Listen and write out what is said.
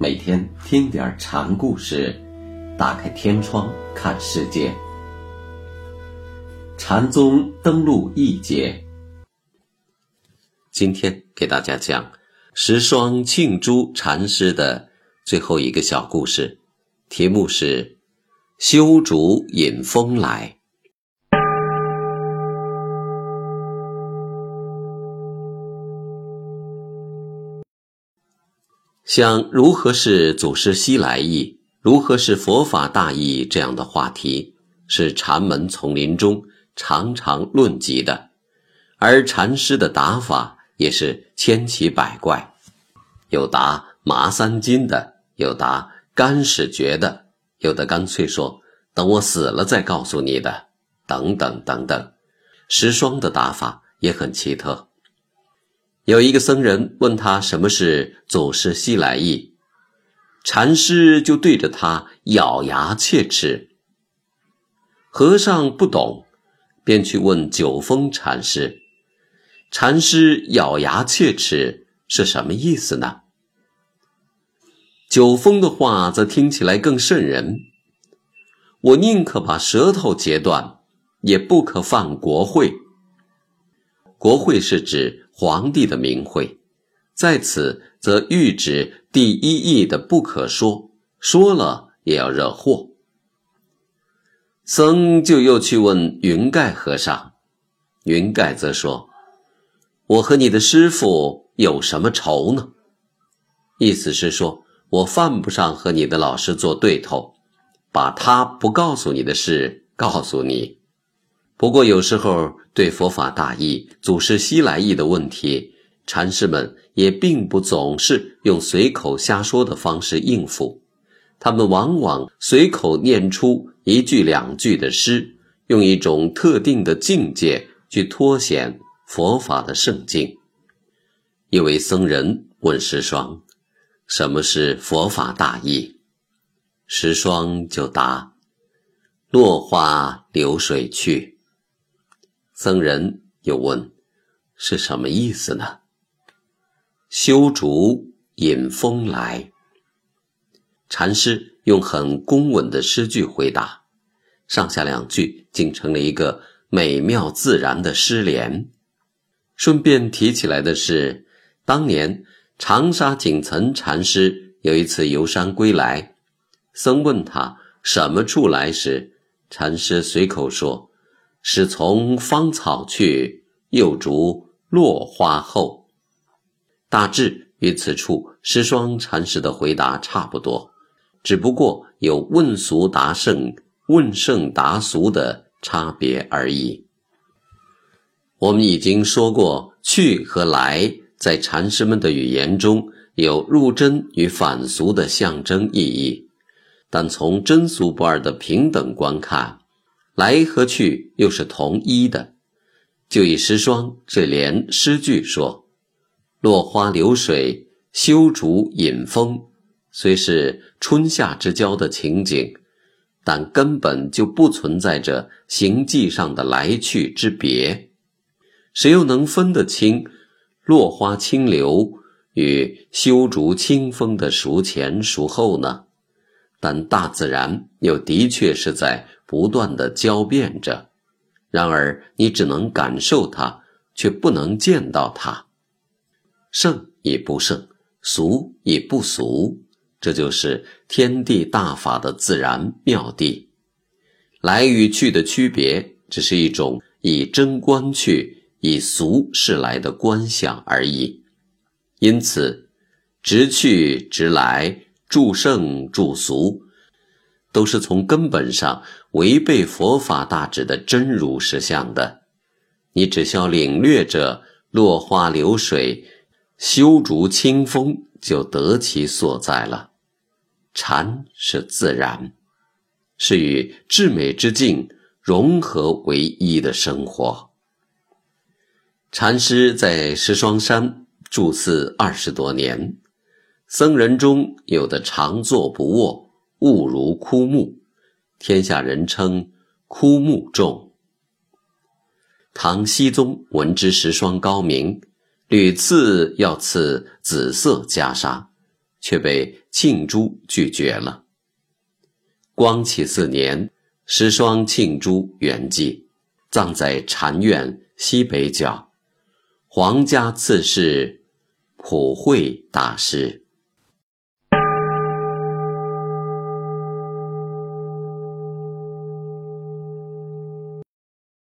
每天听点禅故事，打开天窗看世界。禅宗登陆一节，今天给大家讲十双庆珠禅师的最后一个小故事，题目是“修竹引风来”。像如何是祖师西来意，如何是佛法大义这样的话题，是禅门丛林中常常论及的，而禅师的打法也是千奇百怪，有答麻三斤的，有答干屎绝的，有的干脆说等我死了再告诉你的，等等等等。石霜的打法也很奇特。有一个僧人问他什么是祖师西来意，禅师就对着他咬牙切齿。和尚不懂，便去问九峰禅师。禅师咬牙切齿是什么意思呢？九峰的话则听起来更瘆人。我宁可把舌头截断，也不可犯国会。国会是指。皇帝的名讳，在此则喻指第一义的不可说，说了也要惹祸。僧就又去问云盖和尚，云盖则说：“我和你的师傅有什么仇呢？”意思是说，我犯不上和你的老师做对头，把他不告诉你的事告诉你。不过有时候对佛法大义、祖师西来意的问题，禅师们也并不总是用随口瞎说的方式应付，他们往往随口念出一句两句的诗，用一种特定的境界去脱显佛法的圣境。一位僧人问石霜：“什么是佛法大义？”石霜就答：“落花流水去。”僧人又问：“是什么意思呢？”修竹引风来。禅师用很工稳的诗句回答，上下两句竟成了一个美妙自然的诗联。顺便提起来的是，当年长沙景岑禅师有一次游山归来，僧问他什么处来时，禅师随口说。始从芳草去，又逐落花后。大致与此处石霜禅师的回答差不多，只不过有问俗答圣、问圣答俗的差别而已。我们已经说过，去和来在禅师们的语言中有入真与反俗的象征意义，但从真俗不二的平等观看。来和去又是同一的，就以诗霜这联诗句说：“落花流水，修竹引风。”虽是春夏之交的情景，但根本就不存在着行迹上的来去之别。谁又能分得清落花清流与修竹清风的孰前孰后呢？但大自然又的确是在。不断的交变着，然而你只能感受它，却不能见到它。圣亦不圣，俗亦不俗，这就是天地大法的自然妙谛。来与去的区别，只是一种以真观去，以俗是来的观想而已。因此，直去直来，助圣助俗。都是从根本上违背佛法大旨的真如实相的，你只需要领略着落花流水、修竹清风，就得其所在了。禅是自然，是与至美之境融合为一的生活。禅师在石霜山住寺二十多年，僧人中有的常坐不卧。误如枯木，天下人称枯木众。唐僖宗闻之石霜高明，屡次要赐紫色袈裟，却被庆珠拒绝了。光启四年，石霜庆珠圆寂，葬在禅院西北角。皇家刺史普惠大师。